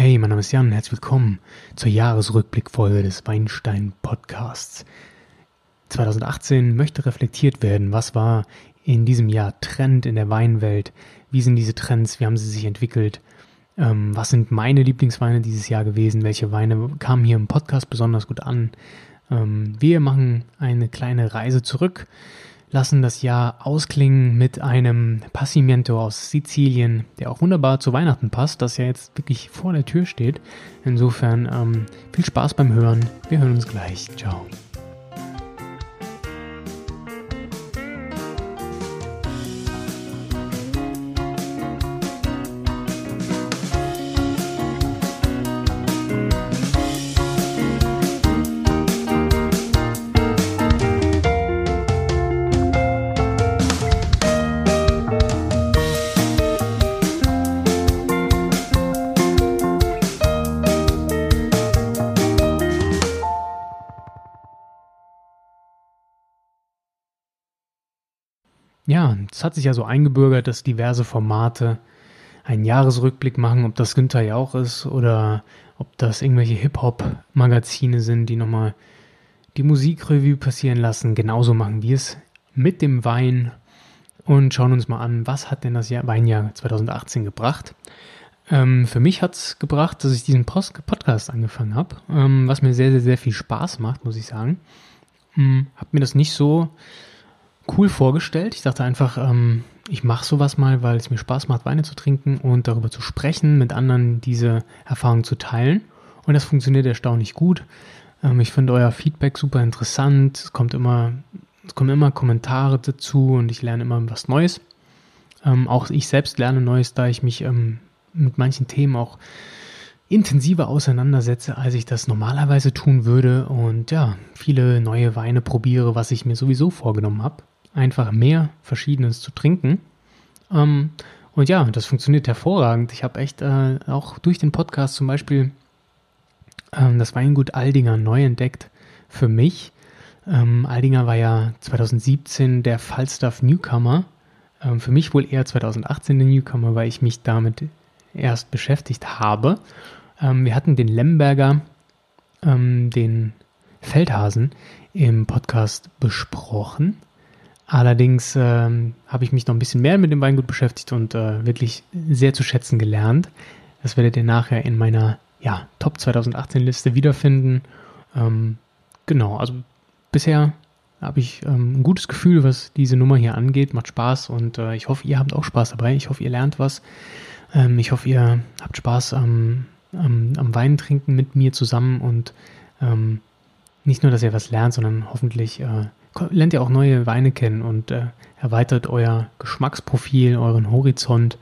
Hey, mein Name ist Jan. Herzlich willkommen zur Jahresrückblickfolge des Weinstein Podcasts. 2018 möchte reflektiert werden, was war in diesem Jahr Trend in der Weinwelt, wie sind diese Trends, wie haben sie sich entwickelt, ähm, was sind meine Lieblingsweine dieses Jahr gewesen, welche Weine kamen hier im Podcast besonders gut an. Ähm, wir machen eine kleine Reise zurück lassen das Jahr ausklingen mit einem Passimiento aus Sizilien, der auch wunderbar zu Weihnachten passt, das ja jetzt wirklich vor der Tür steht. Insofern ähm, viel Spaß beim Hören. Wir hören uns gleich. Ciao. Ja, es hat sich ja so eingebürgert, dass diverse Formate einen Jahresrückblick machen, ob das Günther Jauch ist oder ob das irgendwelche Hip-Hop-Magazine sind, die nochmal die Musikrevue passieren lassen. Genauso machen wir es mit dem Wein und schauen uns mal an, was hat denn das Jahr, Weinjahr 2018 gebracht. Ähm, für mich hat es gebracht, dass ich diesen Post Podcast angefangen habe, ähm, was mir sehr, sehr, sehr viel Spaß macht, muss ich sagen. Hm, hab mir das nicht so cool vorgestellt. Ich dachte einfach, ähm, ich mache sowas mal, weil es mir Spaß macht, Weine zu trinken und darüber zu sprechen, mit anderen diese Erfahrung zu teilen. Und das funktioniert erstaunlich gut. Ähm, ich finde euer Feedback super interessant. Es kommt immer, es kommen immer Kommentare dazu und ich lerne immer was Neues. Ähm, auch ich selbst lerne Neues, da ich mich ähm, mit manchen Themen auch intensiver auseinandersetze, als ich das normalerweise tun würde und ja, viele neue Weine probiere, was ich mir sowieso vorgenommen habe einfach mehr Verschiedenes zu trinken. Ähm, und ja, das funktioniert hervorragend. Ich habe echt äh, auch durch den Podcast zum Beispiel ähm, das Weingut Aldinger neu entdeckt für mich. Ähm, Aldinger war ja 2017 der Falstaff Newcomer. Ähm, für mich wohl eher 2018 der Newcomer, weil ich mich damit erst beschäftigt habe. Ähm, wir hatten den Lemberger, ähm, den Feldhasen im Podcast besprochen. Allerdings ähm, habe ich mich noch ein bisschen mehr mit dem Weingut beschäftigt und äh, wirklich sehr zu schätzen gelernt. Das werdet ihr nachher in meiner ja, Top 2018 Liste wiederfinden. Ähm, genau, also bisher habe ich ähm, ein gutes Gefühl, was diese Nummer hier angeht. Macht Spaß und äh, ich hoffe, ihr habt auch Spaß dabei. Ich hoffe, ihr lernt was. Ähm, ich hoffe, ihr habt Spaß am, am, am Wein trinken mit mir zusammen und ähm, nicht nur, dass ihr was lernt, sondern hoffentlich äh, lernt ihr auch neue Weine kennen und äh, erweitert euer Geschmacksprofil, euren Horizont.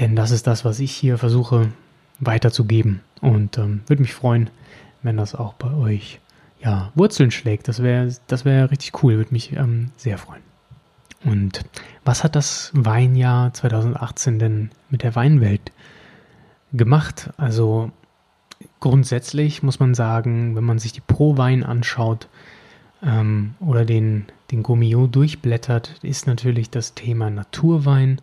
Denn das ist das, was ich hier versuche weiterzugeben. Und ähm, würde mich freuen, wenn das auch bei euch ja, Wurzeln schlägt. Das wäre das wär richtig cool, würde mich ähm, sehr freuen. Und was hat das Weinjahr 2018 denn mit der Weinwelt gemacht? Also grundsätzlich muss man sagen, wenn man sich die Pro-Wein anschaut, ähm, oder den, den Gomio durchblättert, ist natürlich das Thema Naturwein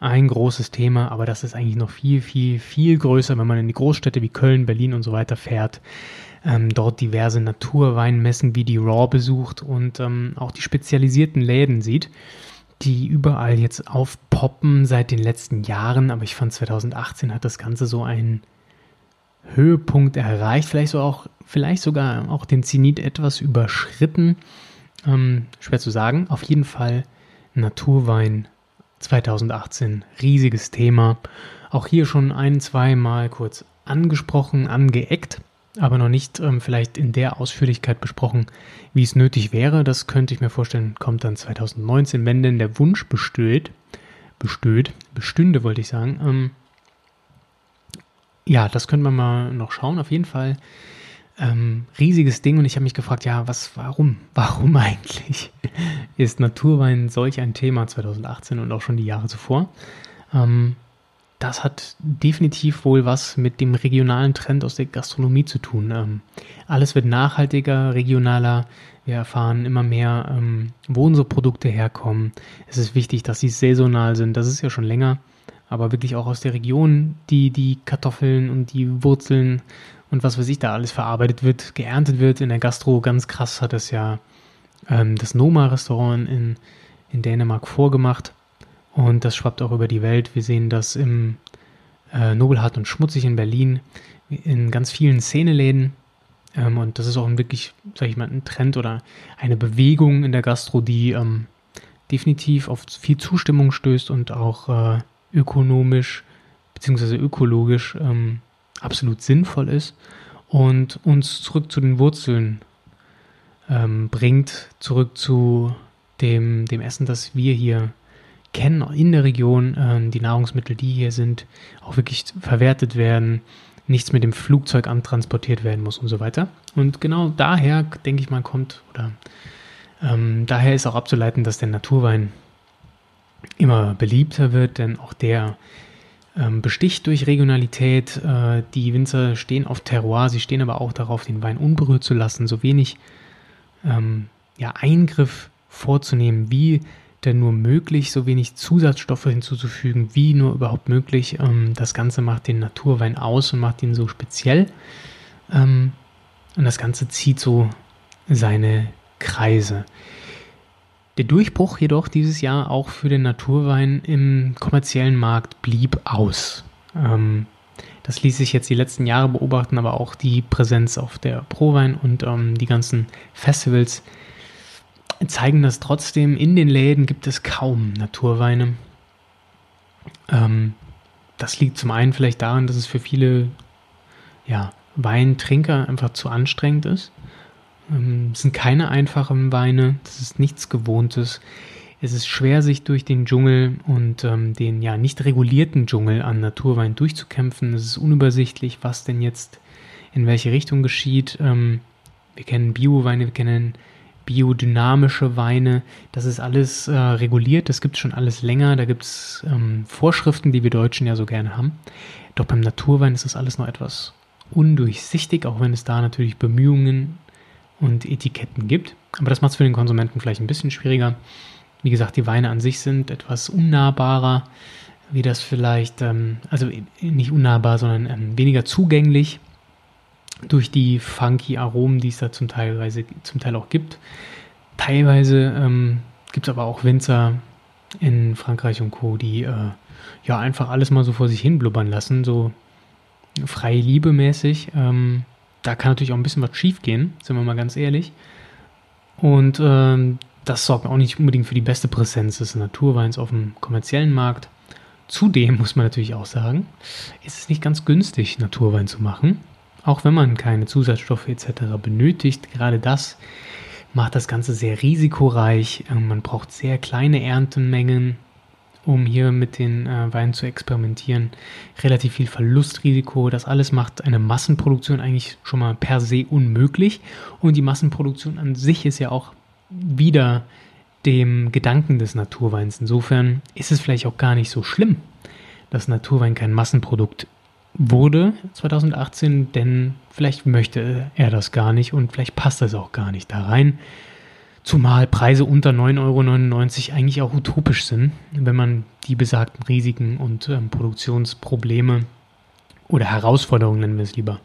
ein großes Thema, aber das ist eigentlich noch viel, viel, viel größer, wenn man in die Großstädte wie Köln, Berlin und so weiter fährt, ähm, dort diverse Naturweinmessen wie die Raw besucht und ähm, auch die spezialisierten Läden sieht, die überall jetzt aufpoppen seit den letzten Jahren, aber ich fand 2018 hat das Ganze so einen Höhepunkt erreicht, vielleicht so auch, vielleicht sogar auch den Zenit etwas überschritten. Ähm, schwer zu sagen. Auf jeden Fall Naturwein 2018, riesiges Thema. Auch hier schon ein, zwei Mal kurz angesprochen, angeeckt, aber noch nicht ähm, vielleicht in der Ausführlichkeit besprochen, wie es nötig wäre. Das könnte ich mir vorstellen, kommt dann 2019, wenn denn der Wunsch besteht, besteht, bestünde, wollte ich sagen, ähm, ja, das könnte man mal noch schauen. Auf jeden Fall ähm, riesiges Ding und ich habe mich gefragt, ja, was, warum, warum eigentlich ist Naturwein solch ein Thema 2018 und auch schon die Jahre zuvor? Ähm, das hat definitiv wohl was mit dem regionalen Trend aus der Gastronomie zu tun. Ähm, alles wird nachhaltiger, regionaler. Wir erfahren immer mehr, ähm, wo unsere Produkte herkommen. Es ist wichtig, dass sie saisonal sind. Das ist ja schon länger aber wirklich auch aus der Region, die die Kartoffeln und die Wurzeln und was weiß ich da alles verarbeitet wird, geerntet wird. In der Gastro ganz krass hat es ja ähm, das Noma-Restaurant in, in Dänemark vorgemacht und das schwappt auch über die Welt. Wir sehen das im äh, Nobelhart und Schmutzig in Berlin, in ganz vielen Szeneläden. Ähm, und das ist auch ein wirklich, sag ich mal, ein Trend oder eine Bewegung in der Gastro, die ähm, definitiv auf viel Zustimmung stößt und auch äh, ökonomisch bzw. ökologisch ähm, absolut sinnvoll ist und uns zurück zu den Wurzeln ähm, bringt, zurück zu dem, dem Essen, das wir hier kennen in der Region, ähm, die Nahrungsmittel, die hier sind, auch wirklich verwertet werden, nichts mit dem Flugzeug antransportiert werden muss und so weiter. Und genau daher, denke ich mal, kommt oder ähm, daher ist auch abzuleiten, dass der Naturwein immer beliebter wird, denn auch der ähm, besticht durch Regionalität. Äh, die Winzer stehen auf Terroir, sie stehen aber auch darauf, den Wein unberührt zu lassen, so wenig ähm, ja, Eingriff vorzunehmen, wie denn nur möglich, so wenig Zusatzstoffe hinzuzufügen, wie nur überhaupt möglich. Ähm, das Ganze macht den Naturwein aus und macht ihn so speziell. Ähm, und das Ganze zieht so seine Kreise. Der Durchbruch jedoch dieses Jahr auch für den Naturwein im kommerziellen Markt blieb aus. Ähm, das ließ sich jetzt die letzten Jahre beobachten, aber auch die Präsenz auf der Prowein und ähm, die ganzen Festivals zeigen das trotzdem. In den Läden gibt es kaum Naturweine. Ähm, das liegt zum einen vielleicht daran, dass es für viele ja, Weintrinker einfach zu anstrengend ist. Ähm, es sind keine einfachen Weine, das ist nichts Gewohntes. Es ist schwer, sich durch den Dschungel und ähm, den ja nicht regulierten Dschungel an Naturwein durchzukämpfen. Es ist unübersichtlich, was denn jetzt in welche Richtung geschieht. Ähm, wir kennen Bioweine, wir kennen biodynamische Weine. Das ist alles äh, reguliert, das gibt es schon alles länger. Da gibt es ähm, Vorschriften, die wir Deutschen ja so gerne haben. Doch beim Naturwein ist das alles noch etwas undurchsichtig, auch wenn es da natürlich Bemühungen und Etiketten gibt. Aber das macht es für den Konsumenten vielleicht ein bisschen schwieriger. Wie gesagt, die Weine an sich sind etwas unnahbarer, wie das vielleicht, ähm, also nicht unnahbar, sondern ähm, weniger zugänglich durch die funky Aromen, die es da zum, Teilweise, zum Teil auch gibt. Teilweise ähm, gibt es aber auch Winzer in Frankreich und Co., die äh, ja einfach alles mal so vor sich hin blubbern lassen, so freie Liebe mäßig. Ähm, da kann natürlich auch ein bisschen was schief gehen, sind wir mal ganz ehrlich. Und ähm, das sorgt auch nicht unbedingt für die beste Präsenz des Naturweins auf dem kommerziellen Markt. Zudem muss man natürlich auch sagen, ist es nicht ganz günstig, Naturwein zu machen. Auch wenn man keine Zusatzstoffe etc. benötigt, gerade das macht das Ganze sehr risikoreich. Ähm, man braucht sehr kleine Erntenmengen, um hier mit den äh, Weinen zu experimentieren. Relativ viel Verlustrisiko. Das alles macht eine Massenproduktion eigentlich schon mal per se unmöglich. Und die Massenproduktion an sich ist ja auch wieder dem Gedanken des Naturweins. Insofern ist es vielleicht auch gar nicht so schlimm, dass Naturwein kein Massenprodukt wurde 2018, denn vielleicht möchte er das gar nicht und vielleicht passt das auch gar nicht da rein. Zumal Preise unter 9,99 Euro eigentlich auch utopisch sind, wenn man die besagten Risiken und ähm, Produktionsprobleme oder Herausforderungen, nennen wir es lieber,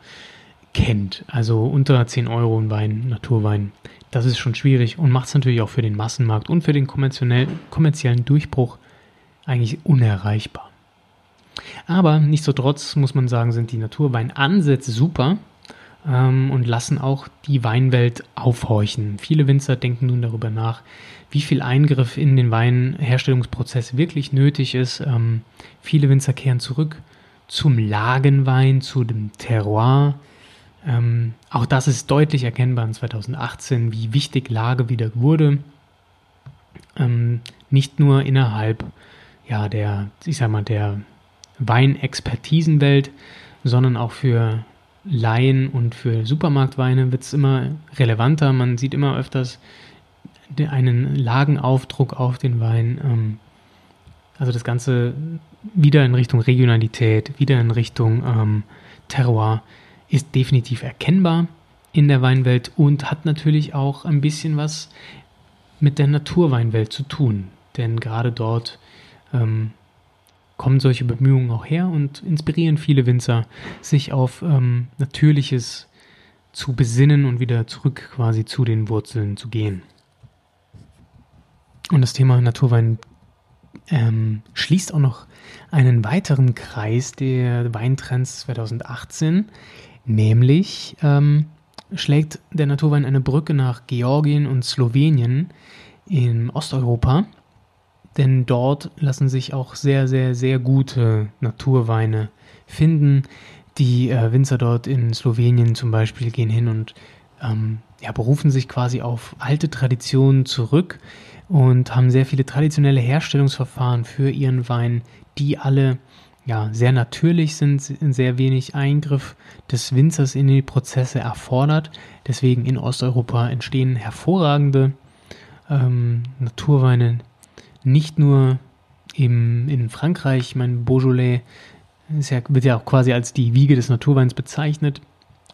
kennt. Also unter 10 Euro ein Wein, Naturwein, das ist schon schwierig und macht es natürlich auch für den Massenmarkt und für den kommerziellen Durchbruch eigentlich unerreichbar. Aber nichtsdestotrotz muss man sagen, sind die Naturweinansätze super ähm, und lassen auch die Weinwelt aufhorchen. Viele Winzer denken nun darüber nach, wie viel Eingriff in den Weinherstellungsprozess wirklich nötig ist. Ähm, viele Winzer kehren zurück zum Lagenwein, zu dem Terroir. Ähm, auch das ist deutlich erkennbar in 2018, wie wichtig Lage wieder wurde. Ähm, nicht nur innerhalb ja, der, ich sag mal, der Weinexpertisenwelt, sondern auch für Laien und für Supermarktweine wird es immer relevanter. Man sieht immer öfters einen Lagenaufdruck auf den Wein. Ähm, also das Ganze wieder in Richtung Regionalität, wieder in Richtung ähm, Terroir ist definitiv erkennbar in der Weinwelt und hat natürlich auch ein bisschen was mit der Naturweinwelt zu tun. Denn gerade dort ähm, kommen solche Bemühungen auch her und inspirieren viele Winzer, sich auf ähm, Natürliches zu besinnen und wieder zurück quasi zu den Wurzeln zu gehen. Und das Thema Naturwein ähm, schließt auch noch einen weiteren Kreis der Weintrends 2018, nämlich ähm, schlägt der Naturwein eine Brücke nach Georgien und Slowenien in Osteuropa, denn dort lassen sich auch sehr, sehr, sehr gute Naturweine finden. Die äh, Winzer dort in Slowenien zum Beispiel gehen hin und ähm, ja, berufen sich quasi auf alte Traditionen zurück und haben sehr viele traditionelle Herstellungsverfahren für ihren Wein, die alle ja, sehr natürlich sind, sehr wenig Eingriff des Winzers in die Prozesse erfordert. Deswegen in Osteuropa entstehen hervorragende ähm, Naturweine, nicht nur im, in Frankreich, ich meine, Beaujolais ja, wird ja auch quasi als die Wiege des Naturweins bezeichnet,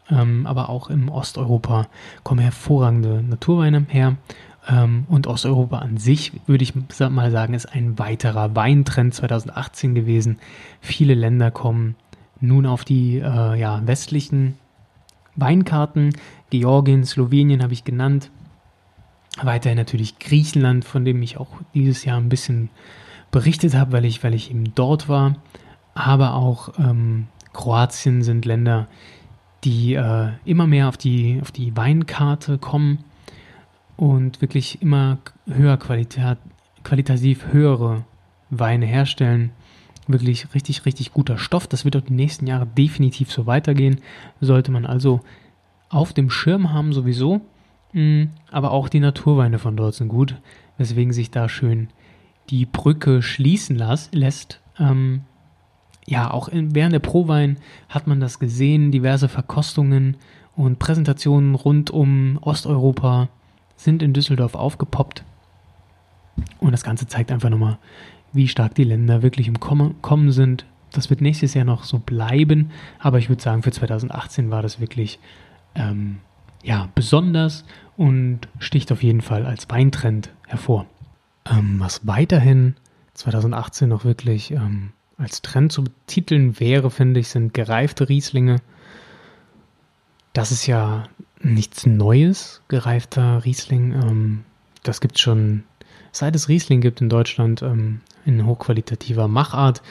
ähm, aber auch im Osteuropa kommen hervorragende Naturweine her. Ähm, und Osteuropa an sich, würde ich mal sagen, ist ein weiterer Weintrend 2018 gewesen. Viele Länder kommen nun auf die äh, ja, westlichen Weinkarten. Georgien, Slowenien habe ich genannt. Weiterhin natürlich Griechenland, von dem ich auch dieses Jahr ein bisschen berichtet habe, weil ich, weil ich eben dort war. Aber auch ähm, Kroatien sind Länder, die äh, immer mehr auf die, auf die Weinkarte kommen und wirklich immer höher Qualität, qualitativ höhere Weine herstellen. Wirklich richtig, richtig guter Stoff. Das wird auch die nächsten Jahre definitiv so weitergehen. Sollte man also auf dem Schirm haben sowieso. Mm, aber auch die Naturweine von dort sind gut, weswegen sich da schön die Brücke schließen las, lässt. Ähm, ja, auch in, während der Prowein hat man das gesehen, diverse Verkostungen und Präsentationen rund um Osteuropa sind in Düsseldorf aufgepoppt. Und das Ganze zeigt einfach nochmal, wie stark die Länder wirklich im Kommen sind. Das wird nächstes Jahr noch so bleiben, aber ich würde sagen, für 2018 war das wirklich ähm, ja, besonders und sticht auf jeden Fall als Weintrend hervor. Ähm, was weiterhin 2018 noch wirklich ähm, als Trend zu betiteln wäre, finde ich, sind gereifte Rieslinge. Das ist ja nichts Neues, gereifter Riesling. Ähm, das gibt es schon, seit es Riesling gibt in Deutschland, ähm, in hochqualitativer Machart.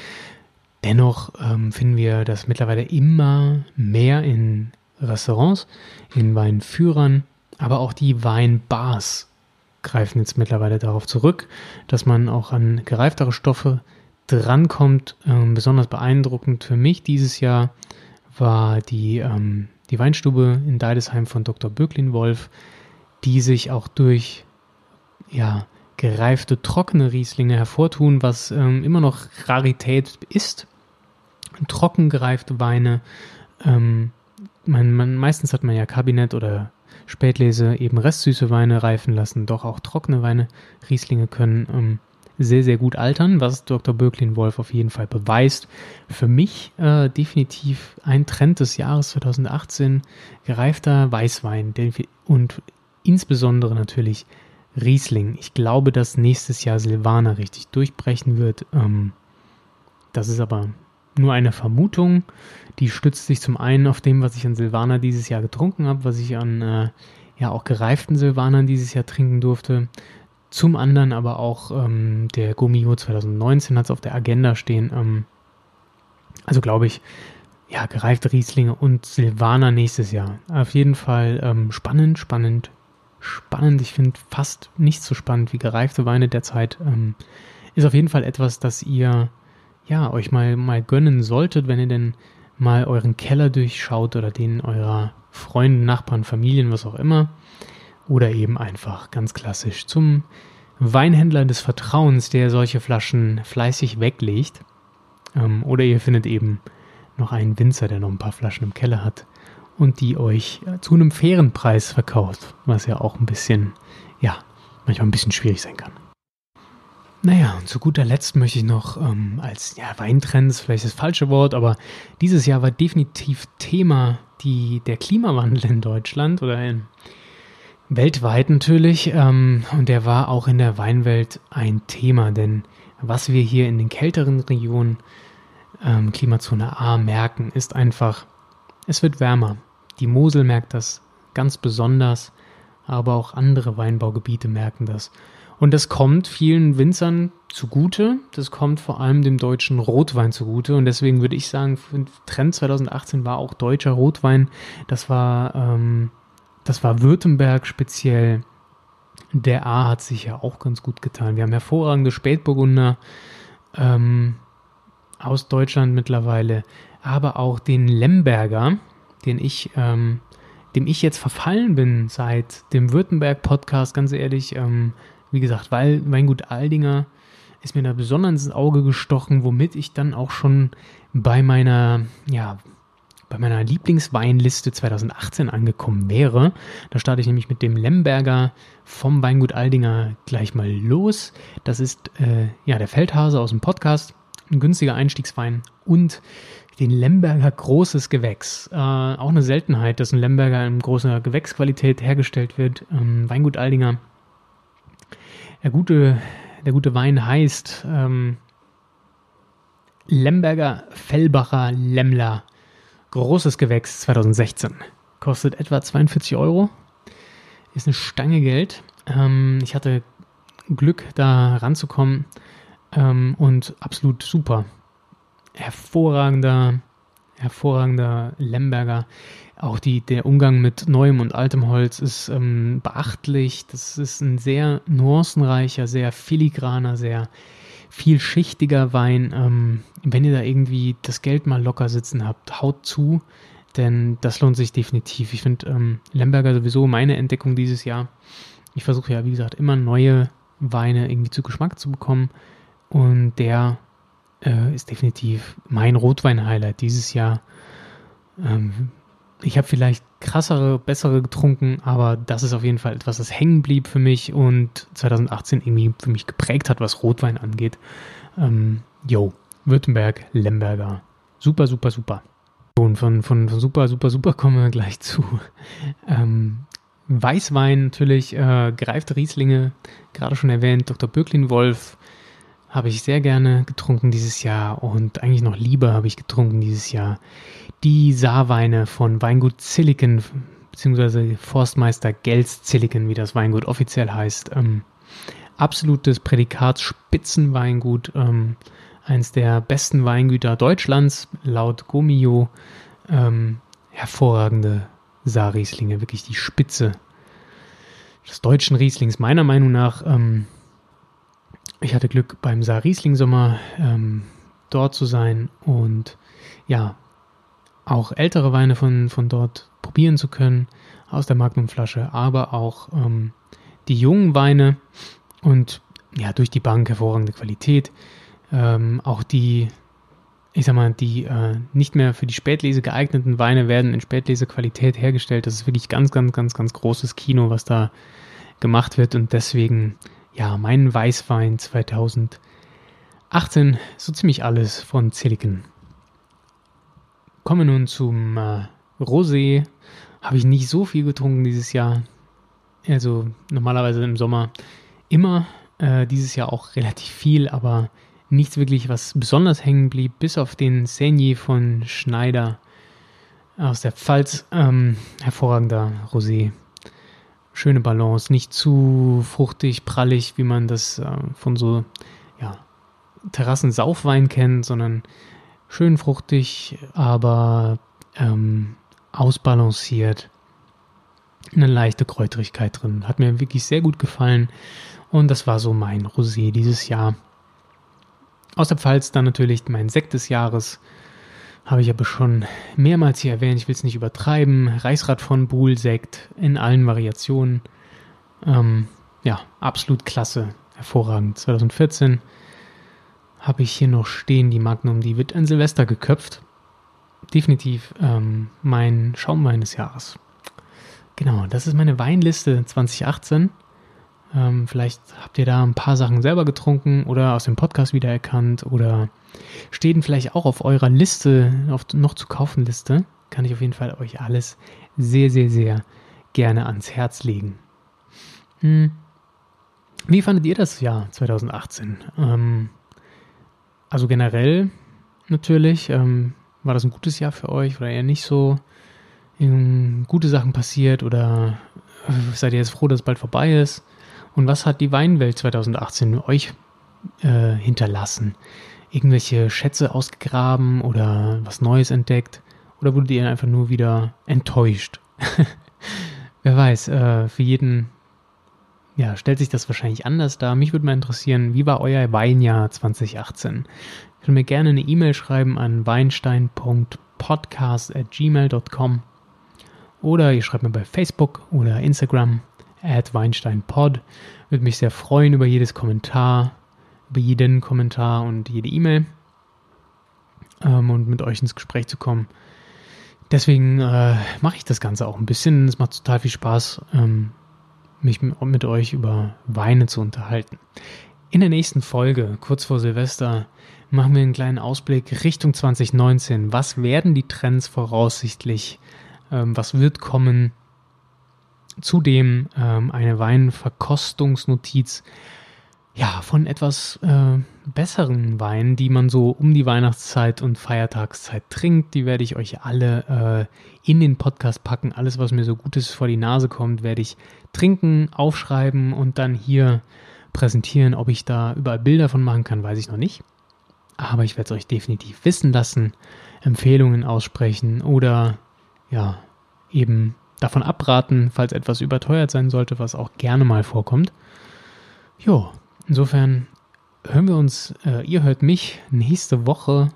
Dennoch ähm, finden wir das mittlerweile immer mehr in Restaurants, in Weinführern, aber auch die Weinbars greifen jetzt mittlerweile darauf zurück, dass man auch an gereiftere Stoffe drankommt. Ähm, besonders beeindruckend für mich dieses Jahr war die ähm, die Weinstube in Deidesheim von Dr. Böcklin Wolf, die sich auch durch ja, gereifte trockene Rieslinge hervortun, was ähm, immer noch Rarität ist. Trocken gereifte Weine. Ähm, man, man, meistens hat man ja Kabinett oder Spätlese eben restsüße Weine reifen lassen, doch auch trockene Weine, Rieslinge können ähm, sehr, sehr gut altern, was Dr. Birklin-Wolf auf jeden Fall beweist. Für mich äh, definitiv ein Trend des Jahres 2018, gereifter Weißwein und insbesondere natürlich Riesling. Ich glaube, dass nächstes Jahr Silvaner richtig durchbrechen wird. Ähm, das ist aber nur eine Vermutung. Die stützt sich zum einen auf dem, was ich an Silvaner dieses Jahr getrunken habe, was ich an äh, ja auch gereiften Silvanern dieses Jahr trinken durfte. Zum anderen aber auch ähm, der Gummio 2019 hat es auf der Agenda stehen. Ähm, also glaube ich, ja, gereifte Rieslinge und Silvaner nächstes Jahr. Auf jeden Fall ähm, spannend, spannend, spannend. Ich finde fast nicht so spannend wie gereifte Weine derzeit. Ähm, ist auf jeden Fall etwas, das ihr ja euch mal, mal gönnen solltet, wenn ihr denn mal euren Keller durchschaut oder den eurer Freunde, Nachbarn, Familien, was auch immer. Oder eben einfach ganz klassisch zum Weinhändler des Vertrauens, der solche Flaschen fleißig weglegt. Ähm, oder ihr findet eben noch einen Winzer, der noch ein paar Flaschen im Keller hat und die euch zu einem fairen Preis verkauft, was ja auch ein bisschen, ja, manchmal ein bisschen schwierig sein kann. Naja, und zu guter Letzt möchte ich noch ähm, als ja, Weintrends, vielleicht das falsche Wort, aber dieses Jahr war definitiv Thema die, der Klimawandel in Deutschland oder in, Weltweit natürlich. Ähm, und der war auch in der Weinwelt ein Thema, denn was wir hier in den kälteren Regionen ähm, Klimazone A merken, ist einfach, es wird wärmer. Die Mosel merkt das ganz besonders, aber auch andere Weinbaugebiete merken das. Und das kommt vielen Winzern zugute. Das kommt vor allem dem deutschen Rotwein zugute. Und deswegen würde ich sagen, Trend 2018 war auch deutscher Rotwein. Das war, ähm, das war Württemberg speziell. Der A hat sich ja auch ganz gut getan. Wir haben hervorragende Spätburgunder ähm, aus Deutschland mittlerweile, aber auch den Lemberger, den ich, ähm, dem ich jetzt verfallen bin seit dem Württemberg-Podcast, ganz ehrlich. Ähm, wie gesagt, weil Weingut Aldinger ist mir da besonders ins Auge gestochen, womit ich dann auch schon bei meiner, ja, bei meiner Lieblingsweinliste 2018 angekommen wäre. Da starte ich nämlich mit dem Lemberger vom Weingut Aldinger gleich mal los. Das ist äh, ja der Feldhase aus dem Podcast, ein günstiger Einstiegswein und den Lemberger Großes Gewächs. Äh, auch eine Seltenheit, dass ein Lemberger in großer Gewächsqualität hergestellt wird. Ähm, Weingut Aldinger der gute, der gute Wein heißt ähm, Lemberger Fellbacher Lemmler. Großes Gewächs 2016. Kostet etwa 42 Euro. Ist eine Stange Geld. Ähm, ich hatte Glück, da ranzukommen. Ähm, und absolut super. Hervorragender, hervorragender Lemberger. Auch die, der Umgang mit neuem und altem Holz ist ähm, beachtlich. Das ist ein sehr nuancenreicher, sehr filigraner, sehr vielschichtiger Wein. Ähm, wenn ihr da irgendwie das Geld mal locker sitzen habt, haut zu, denn das lohnt sich definitiv. Ich finde ähm, Lemberger sowieso meine Entdeckung dieses Jahr. Ich versuche ja, wie gesagt, immer neue Weine irgendwie zu Geschmack zu bekommen. Und der äh, ist definitiv mein Rotwein-Highlight dieses Jahr. Ähm, ich habe vielleicht krassere, bessere getrunken, aber das ist auf jeden Fall etwas, das hängen blieb für mich und 2018 irgendwie für mich geprägt hat, was Rotwein angeht. Ähm, Württemberg, Lemberger. Super, super, super. Und von, von, von super, super, super kommen wir gleich zu ähm, Weißwein natürlich, äh, gereifte Rieslinge, gerade schon erwähnt, Dr. Birklin Wolf habe ich sehr gerne getrunken dieses Jahr und eigentlich noch lieber habe ich getrunken dieses Jahr die Saarweine von Weingut Zilliken, beziehungsweise Forstmeister Gels Zilliken, wie das Weingut offiziell heißt. Ähm, absolutes Prädikat Spitzenweingut, ähm, eines der besten Weingüter Deutschlands, laut Gomio. Ähm, hervorragende Saarrieslinge, wirklich die Spitze des deutschen Rieslings, meiner Meinung nach. Ähm, ich hatte Glück beim Saar Riesling Sommer ähm, dort zu sein und ja, auch ältere Weine von, von dort probieren zu können aus der Magnumflasche, aber auch ähm, die jungen Weine und ja, durch die Bank hervorragende Qualität. Ähm, auch die, ich sag mal, die äh, nicht mehr für die Spätlese geeigneten Weine werden in Spätlesequalität hergestellt. Das ist wirklich ganz, ganz, ganz, ganz großes Kino, was da gemacht wird und deswegen, ja, mein Weißwein 2018, so ziemlich alles von Silicon. Kommen wir nun zum äh, Rosé. Habe ich nicht so viel getrunken dieses Jahr. Also normalerweise im Sommer immer. Äh, dieses Jahr auch relativ viel, aber nichts wirklich, was besonders hängen blieb, bis auf den Senier von Schneider aus der Pfalz. Ähm, hervorragender Rosé. Schöne Balance, nicht zu fruchtig, prallig, wie man das äh, von so ja, Terrassen-Saufwein kennt, sondern schön fruchtig, aber ähm, ausbalanciert. Eine leichte Kräuterigkeit drin. Hat mir wirklich sehr gut gefallen. Und das war so mein Rosé dieses Jahr. Aus der Pfalz dann natürlich mein Sekt des Jahres. Habe ich aber schon mehrmals hier erwähnt. Ich will es nicht übertreiben. Reichsrad von Buhl Sekt in allen Variationen. Ähm, ja, absolut klasse. Hervorragend. 2014 habe ich hier noch stehen, die Magnum, die wird an Silvester geköpft. Definitiv ähm, mein Schaumwein des Jahres. Genau, das ist meine Weinliste 2018. Ähm, vielleicht habt ihr da ein paar Sachen selber getrunken oder aus dem Podcast wiedererkannt oder stehen vielleicht auch auf eurer Liste, auf noch zu kaufen Liste. Kann ich auf jeden Fall euch alles sehr, sehr, sehr gerne ans Herz legen. Hm. Wie fandet ihr das Jahr 2018? Ähm, also generell natürlich, ähm, war das ein gutes Jahr für euch oder eher nicht so? Gute Sachen passiert oder äh, seid ihr jetzt froh, dass es bald vorbei ist? Und was hat die Weinwelt 2018 euch äh, hinterlassen? Irgendwelche Schätze ausgegraben oder was Neues entdeckt? Oder wurdet ihr einfach nur wieder enttäuscht? Wer weiß, äh, für jeden ja, stellt sich das wahrscheinlich anders dar. Mich würde mal interessieren, wie war euer Weinjahr 2018? Könnt mir gerne eine E-Mail schreiben an weinstein.podcast.gmail.com oder ihr schreibt mir bei Facebook oder Instagram weinsteinpod. Würde mich sehr freuen über jedes Kommentar, über jeden Kommentar und jede E-Mail ähm, und mit euch ins Gespräch zu kommen. Deswegen äh, mache ich das Ganze auch ein bisschen. Es macht total viel Spaß, ähm, mich mit euch über Weine zu unterhalten. In der nächsten Folge, kurz vor Silvester, machen wir einen kleinen Ausblick Richtung 2019. Was werden die Trends voraussichtlich? Ähm, was wird kommen? Zudem ähm, eine Weinverkostungsnotiz ja, von etwas äh, besseren Weinen, die man so um die Weihnachtszeit und Feiertagszeit trinkt. Die werde ich euch alle äh, in den Podcast packen. Alles, was mir so Gutes vor die Nase kommt, werde ich trinken, aufschreiben und dann hier präsentieren. Ob ich da überall Bilder von machen kann, weiß ich noch nicht. Aber ich werde es euch definitiv wissen lassen, Empfehlungen aussprechen oder ja, eben davon abraten, falls etwas überteuert sein sollte, was auch gerne mal vorkommt. Jo, Insofern hören wir uns, äh, ihr hört mich nächste Woche.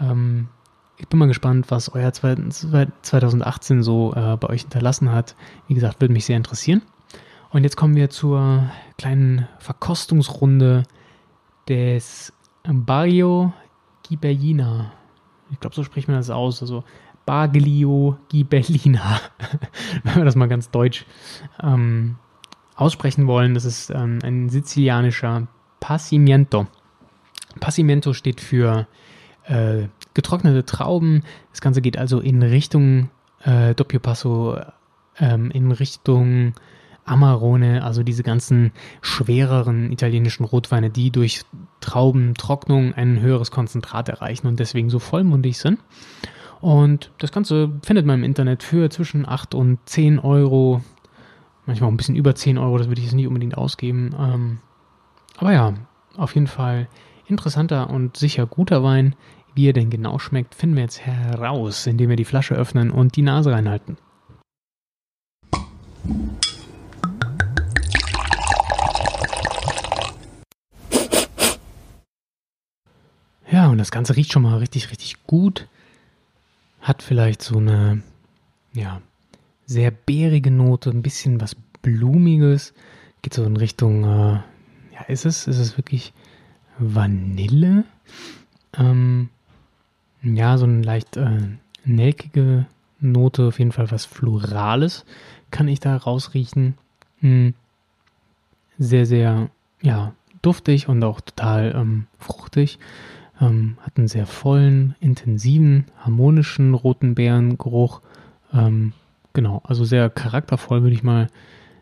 Ähm, ich bin mal gespannt, was euer 2018 so äh, bei euch hinterlassen hat. Wie gesagt, würde mich sehr interessieren. Und jetzt kommen wir zur kleinen Verkostungsrunde des Barrio Ghibellina. Ich glaube, so spricht man das aus. Also Baglio Ghibellina. Wenn wir das mal ganz deutsch ähm, aussprechen wollen, das ist ähm, ein sizilianischer Passimiento. Passimiento steht für äh, getrocknete Trauben. Das Ganze geht also in Richtung äh, Doppio Passo, ähm, in Richtung Amarone, also diese ganzen schwereren italienischen Rotweine, die durch Traubentrocknung ein höheres Konzentrat erreichen und deswegen so vollmundig sind. Und das Ganze findet man im Internet für zwischen 8 und 10 Euro manchmal auch ein bisschen über 10 Euro, das würde ich jetzt nicht unbedingt ausgeben. Ähm, aber ja, auf jeden Fall interessanter und sicher guter Wein. Wie er denn genau schmeckt, finden wir jetzt heraus, indem wir die Flasche öffnen und die Nase reinhalten. Ja, und das Ganze riecht schon mal richtig, richtig gut. Hat vielleicht so eine, ja, sehr bärige Note, ein bisschen was Blumiges. Geht so in Richtung, äh, ja, ist es? Ist es wirklich Vanille? Ähm, ja, so eine leicht äh, nelkige Note, auf jeden Fall was Florales kann ich da rausriechen. Hm. Sehr, sehr, ja, duftig und auch total ähm, fruchtig. Ähm, hat einen sehr vollen, intensiven, harmonischen roten Beerengeruch. Ähm, Genau, also sehr charaktervoll, würde ich mal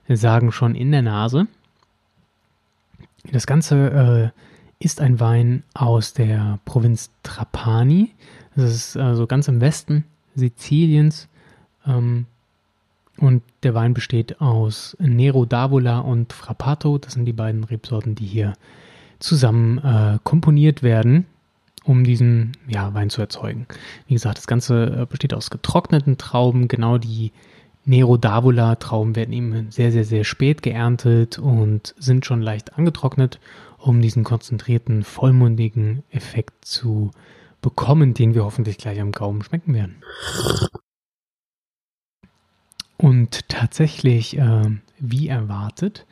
sagen, schon in der Nase. Das Ganze äh, ist ein Wein aus der Provinz Trapani. Das ist also ganz im Westen Siziliens. Ähm, und der Wein besteht aus Nero d'Avola und Frappato. Das sind die beiden Rebsorten, die hier zusammen äh, komponiert werden um diesen ja, Wein zu erzeugen. Wie gesagt, das Ganze äh, besteht aus getrockneten Trauben. Genau die Nero d'Avola Trauben werden eben sehr, sehr, sehr spät geerntet und sind schon leicht angetrocknet, um diesen konzentrierten, vollmundigen Effekt zu bekommen, den wir hoffentlich gleich am Gaumen schmecken werden. Und tatsächlich, äh, wie erwartet,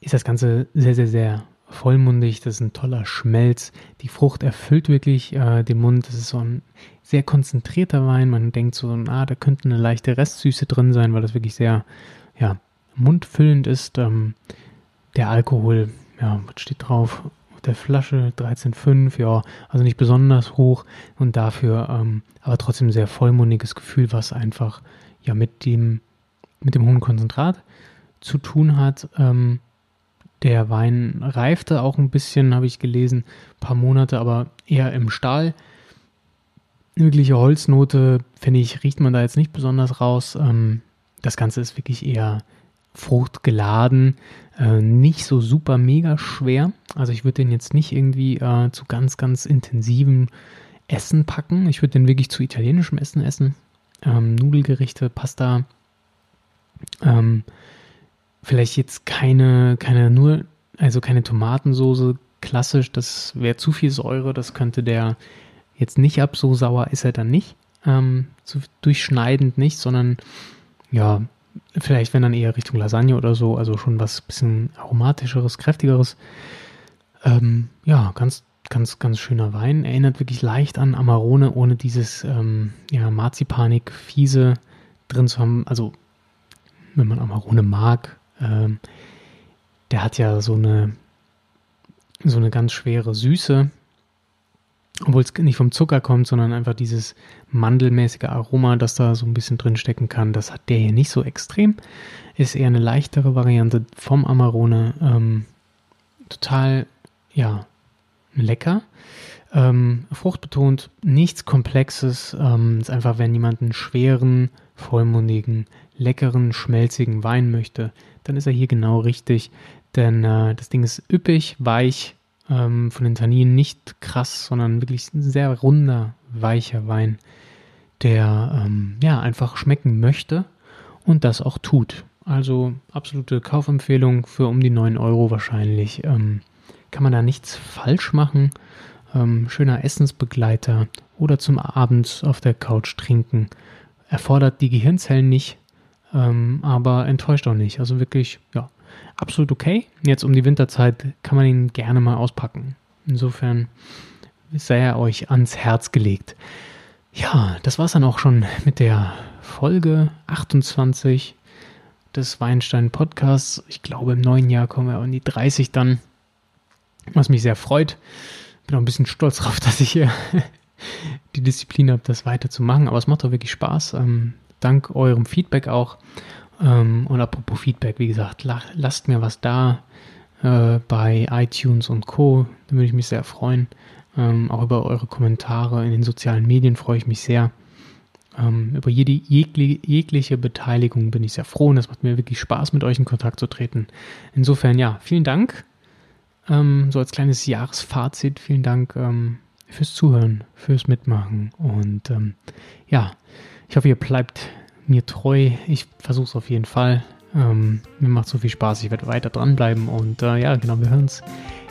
ist das Ganze sehr, sehr, sehr vollmundig, das ist ein toller Schmelz. Die Frucht erfüllt wirklich äh, den Mund. Das ist so ein sehr konzentrierter Wein. Man denkt so, ah, da könnte eine leichte Restsüße drin sein, weil das wirklich sehr, ja, mundfüllend ist. Ähm, der Alkohol, ja, was steht drauf? Auf der Flasche 13,5, ja, also nicht besonders hoch und dafür ähm, aber trotzdem sehr vollmundiges Gefühl, was einfach ja mit dem, mit dem hohen Konzentrat zu tun hat. Ähm, Der Wein reifte auch ein bisschen, habe ich gelesen, ein paar Monate, aber eher im Stahl. Wirkliche Holznote, finde ich, riecht man da jetzt nicht besonders raus. Ähm, das Ganze ist wirklich eher fruchtgeladen, äh, nicht so super mega schwer. Also ich würde den jetzt nicht irgendwie äh, zu ganz, ganz intensiven Essen packen. Ich würde den wirklich zu italienischem Essen essen. Ähm, Nudelgerichte, Pasta. Ähm, vielleicht jetzt keine, keine nur, also keine Tomatensoße klassisch, das wäre zu viel Säure, das könnte der jetzt nicht ab, so sauer ist er dann nicht. Ähm, so durchschneidend nicht, sondern ja, vielleicht wenn dann eher Richtung Lasagne oder so, also schon was bisschen aromatischeres, kräftigeres. Ähm, ja, ganz, ganz, ganz schöner Wein. Erinnert wirklich leicht an Amarone, ohne dieses ähm, ja, Marzipanik, fiese drin zu haben. Also, wenn man Amarone mag, ähm, der hat ja so eine, so eine ganz schwere Süße, obwohl es nicht vom Zucker kommt, sondern einfach dieses mandelmäßige Aroma, das da so ein bisschen drin stecken kann, das hat der hier nicht so extrem. Ist eher eine leichtere Variante vom Amarone. Ähm, total, ja, lecker. Ähm, fruchtbetont, nichts Komplexes. Ähm, ist einfach, wenn jemand einen schweren, vollmundigen, leckeren, schmelzigen Wein möchte, dann ist er hier genau richtig. Denn äh, das Ding ist üppig, weich, ähm, von den Tanninen nicht krass, sondern wirklich ein sehr runder, weicher Wein, der ähm, ja einfach schmecken möchte und das auch tut. Also absolute Kaufempfehlung für um die 9 Euro wahrscheinlich. Ähm, kann man da nichts falsch machen. Ähm, schöner Essensbegleiter oder zum Abend auf der Couch trinken. Erfordert die Gehirnzellen nicht, ähm, aber enttäuscht auch nicht. Also wirklich, ja, absolut okay. Jetzt um die Winterzeit kann man ihn gerne mal auspacken. Insofern sei er euch ans Herz gelegt. Ja, das war es dann auch schon mit der Folge 28 des Weinstein Podcasts. Ich glaube, im neuen Jahr kommen wir an die 30 dann, was mich sehr freut. Bin auch ein bisschen stolz darauf, dass ich hier die Disziplin habe, das weiterzumachen. Aber es macht auch wirklich Spaß. Ähm, dank eurem Feedback auch. Ähm, und apropos Feedback, wie gesagt, lasst mir was da äh, bei iTunes und Co. Da würde ich mich sehr freuen. Ähm, auch über eure Kommentare in den sozialen Medien freue ich mich sehr. Ähm, über jede, jegli, jegliche Beteiligung bin ich sehr froh und es macht mir wirklich Spaß, mit euch in Kontakt zu treten. Insofern, ja, vielen Dank. Ähm, so als kleines Jahresfazit, vielen Dank ähm, fürs Zuhören, fürs Mitmachen und ähm, ja, ich hoffe, ihr bleibt mir treu. Ich versuche es auf jeden Fall. Ähm, mir macht so viel Spaß. Ich werde weiter dranbleiben. Und äh, ja, genau, wir hören uns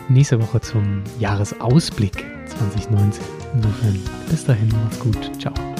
nächste Woche zum Jahresausblick 2019. Insofern, bis dahin, macht's gut. Ciao.